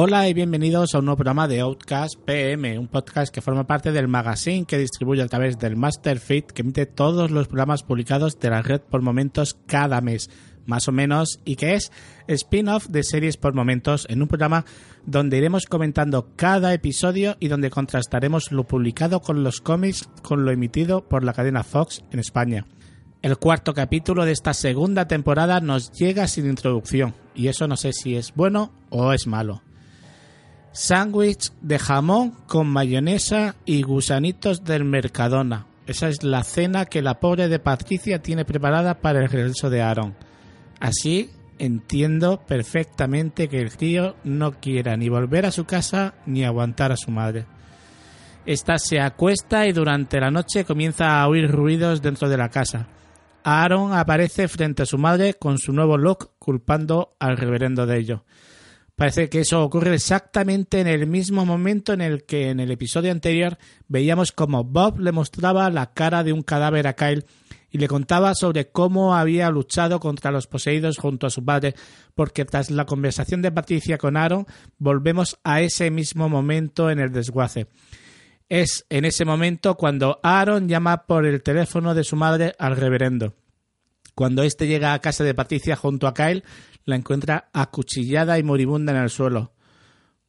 Hola y bienvenidos a un nuevo programa de Outcast PM, un podcast que forma parte del magazine que distribuye a través del Masterfit que emite todos los programas publicados de la red por momentos cada mes, más o menos, y que es spin-off de series por momentos en un programa donde iremos comentando cada episodio y donde contrastaremos lo publicado con los cómics con lo emitido por la cadena Fox en España. El cuarto capítulo de esta segunda temporada nos llega sin introducción, y eso no sé si es bueno o es malo. Sándwich de jamón con mayonesa y gusanitos del Mercadona. Esa es la cena que la pobre de Patricia tiene preparada para el regreso de Aaron. Así entiendo perfectamente que el tío no quiera ni volver a su casa ni aguantar a su madre. Esta se acuesta y durante la noche comienza a oír ruidos dentro de la casa. Aaron aparece frente a su madre con su nuevo look culpando al reverendo de ello. Parece que eso ocurre exactamente en el mismo momento en el que en el episodio anterior veíamos como Bob le mostraba la cara de un cadáver a Kyle y le contaba sobre cómo había luchado contra los poseídos junto a su padre, porque tras la conversación de Patricia con Aaron volvemos a ese mismo momento en el desguace. Es en ese momento cuando Aaron llama por el teléfono de su madre al reverendo. Cuando éste llega a casa de Patricia junto a Kyle, la encuentra acuchillada y moribunda en el suelo.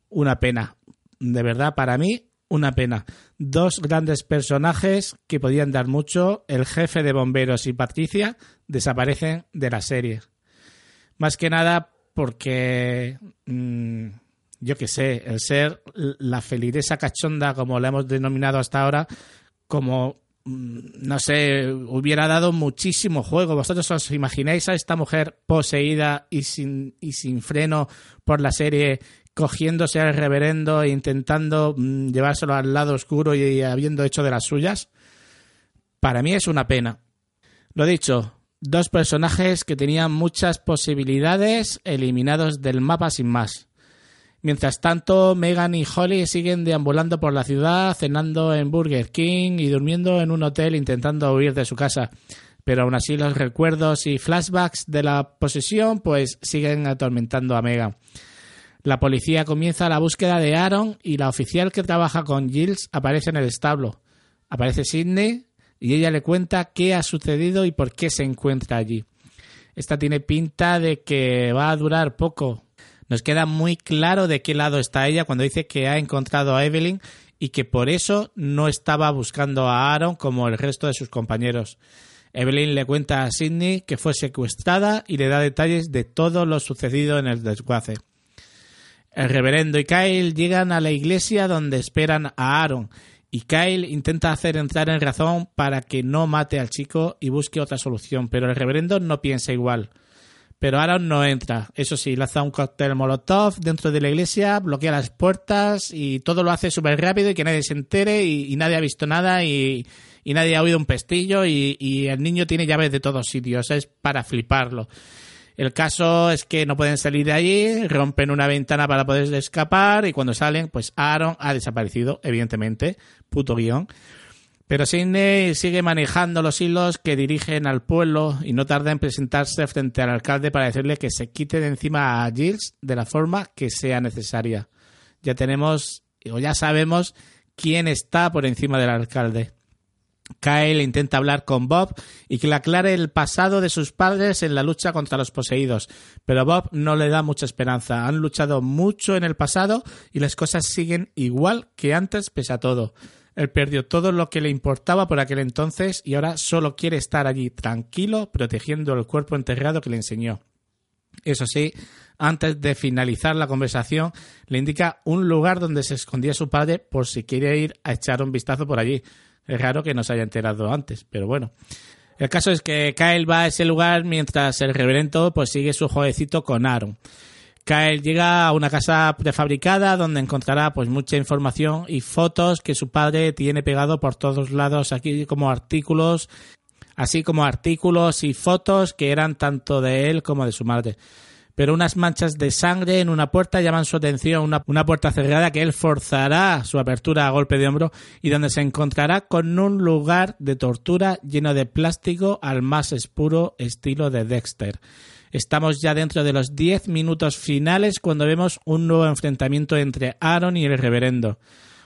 Una pena. De verdad, para mí, una pena. Dos grandes personajes que podían dar mucho, el jefe de bomberos y Patricia, desaparecen de la serie. Más que nada porque, mm, yo qué sé, el ser la feligresa cachonda, como la hemos denominado hasta ahora, como no sé, hubiera dado muchísimo juego. ¿Vosotros os imagináis a esta mujer poseída y sin, y sin freno por la serie, cogiéndose al reverendo e intentando mm, llevárselo al lado oscuro y habiendo hecho de las suyas? Para mí es una pena. Lo dicho, dos personajes que tenían muchas posibilidades eliminados del mapa sin más. Mientras tanto, Megan y Holly siguen deambulando por la ciudad, cenando en Burger King y durmiendo en un hotel intentando huir de su casa. Pero aún así los recuerdos y flashbacks de la posesión pues siguen atormentando a Megan. La policía comienza la búsqueda de Aaron y la oficial que trabaja con Giles aparece en el establo. Aparece Sidney y ella le cuenta qué ha sucedido y por qué se encuentra allí. Esta tiene pinta de que va a durar poco, nos queda muy claro de qué lado está ella cuando dice que ha encontrado a Evelyn y que por eso no estaba buscando a Aaron como el resto de sus compañeros. Evelyn le cuenta a Sidney que fue secuestrada y le da detalles de todo lo sucedido en el desguace. El reverendo y Kyle llegan a la iglesia donde esperan a Aaron y Kyle intenta hacer entrar en razón para que no mate al chico y busque otra solución, pero el reverendo no piensa igual. Pero Aaron no entra. Eso sí, lanza un cóctel molotov dentro de la iglesia, bloquea las puertas y todo lo hace súper rápido y que nadie se entere y, nadie ha visto nada y, nadie ha oído un pestillo y, y, el niño tiene llaves de todos sitios. Es para fliparlo. El caso es que no pueden salir de allí, rompen una ventana para poder escapar y cuando salen, pues Aaron ha desaparecido, evidentemente. Puto guion. Pero Sidney sigue manejando los hilos que dirigen al pueblo y no tarda en presentarse frente al alcalde para decirle que se quite de encima a Giles de la forma que sea necesaria. Ya tenemos o ya sabemos quién está por encima del alcalde. Kyle intenta hablar con Bob y que le aclare el pasado de sus padres en la lucha contra los poseídos, pero Bob no le da mucha esperanza. Han luchado mucho en el pasado y las cosas siguen igual que antes pese a todo. Él perdió todo lo que le importaba por aquel entonces y ahora solo quiere estar allí tranquilo, protegiendo el cuerpo enterrado que le enseñó. Eso sí, antes de finalizar la conversación, le indica un lugar donde se escondía su padre por si quiere ir a echar un vistazo por allí. Es raro que no se haya enterado antes, pero bueno. El caso es que Kyle va a ese lugar mientras el reverendo pues sigue su jueguecito con Aaron. Kyle llega a una casa prefabricada donde encontrará pues mucha información y fotos que su padre tiene pegado por todos lados aquí como artículos, así como artículos y fotos que eran tanto de él como de su madre. Pero unas manchas de sangre en una puerta llaman su atención, una, una puerta cerrada que él forzará su apertura a golpe de hombro y donde se encontrará con un lugar de tortura lleno de plástico al más espuro estilo de Dexter. Estamos ya dentro de los 10 minutos finales cuando vemos un nuevo enfrentamiento entre Aaron y el reverendo.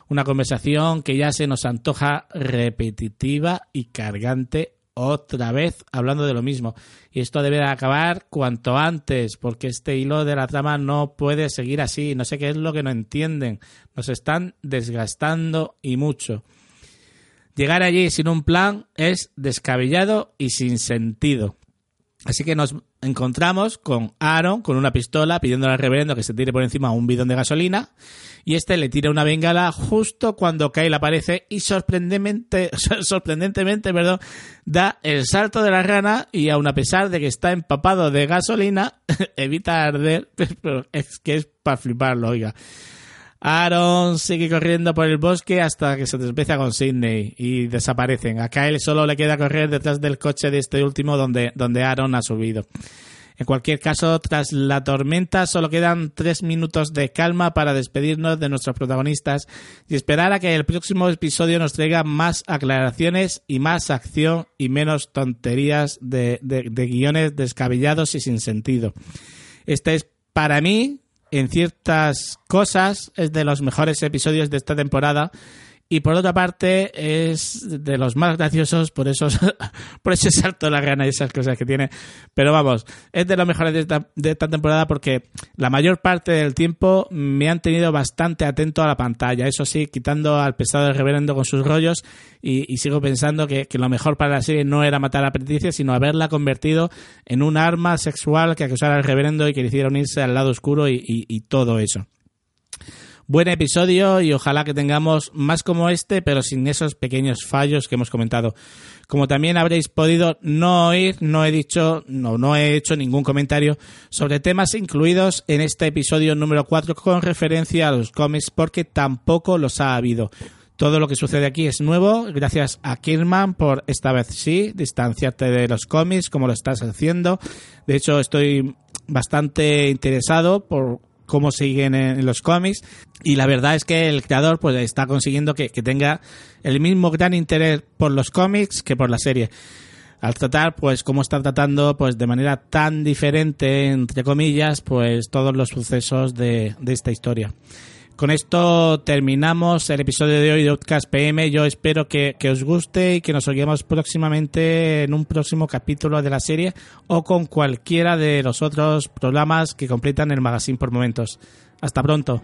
Una conversación que ya se nos antoja repetitiva y cargante otra vez hablando de lo mismo. Y esto debe de acabar cuanto antes, porque este hilo de la trama no puede seguir así. No sé qué es lo que no entienden. Nos están desgastando y mucho. Llegar allí sin un plan es descabellado y sin sentido. Así que nos encontramos con Aaron con una pistola pidiendo al reverendo que se tire por encima un bidón de gasolina y este le tira una bengala justo cuando la pared y sorprendentemente, sorprendentemente perdón, da el salto de la rana y aun a pesar de que está empapado de gasolina evita arder, pero es que es para fliparlo, oiga. Aaron sigue corriendo por el bosque hasta que se despeja con Sidney y desaparecen. A Kyle solo le queda correr detrás del coche de este último donde, donde Aaron ha subido. En cualquier caso, tras la tormenta, solo quedan tres minutos de calma para despedirnos de nuestros protagonistas y esperar a que el próximo episodio nos traiga más aclaraciones y más acción y menos tonterías de, de guiones descabellados y sin sentido. Este es, para mí, en ciertas cosas es de los mejores episodios de esta temporada y por otra parte es de los más graciosos por esos por ese salto de la gana y esas cosas que tiene. Pero vamos es de los mejores de esta, temporada porque la mayor parte del tiempo me han tenido bastante atento a la pantalla. Eso sí quitando al pesado del reverendo con sus rollos y, sigo pensando que, lo mejor para la serie no era matar a Patricia sino haberla convertido en un arma sexual que acusara al reverendo y que le hiciera unirse al lado oscuro y todo eso buen episodio y ojalá que tengamos más como este, pero sin esos pequeños fallos que hemos comentado. Como también habréis podido no oír, no he dicho, no, no he hecho ningún comentario sobre temas incluidos en este episodio número 4 con referencia a los cómics porque tampoco los ha habido. Todo lo que sucede aquí es nuevo, gracias a Kirman por esta vez sí, distanciarte de los cómics como lo estás haciendo. De hecho, estoy bastante interesado por cómo siguen en, los cómics. Y la verdad es que el creador pues está consiguiendo que, tenga el mismo gran interés por los cómics que por la serie. Al tratar pues cómo está tratando pues de manera tan diferente entre comillas pues todos los sucesos de, de esta historia con esto terminamos el episodio de hoy de Outcast PM. Yo espero que, os guste y que nos oigamos próximamente en un próximo capítulo de la serie o con cualquiera de los otros programas que completan el magazine por momentos. Hasta pronto.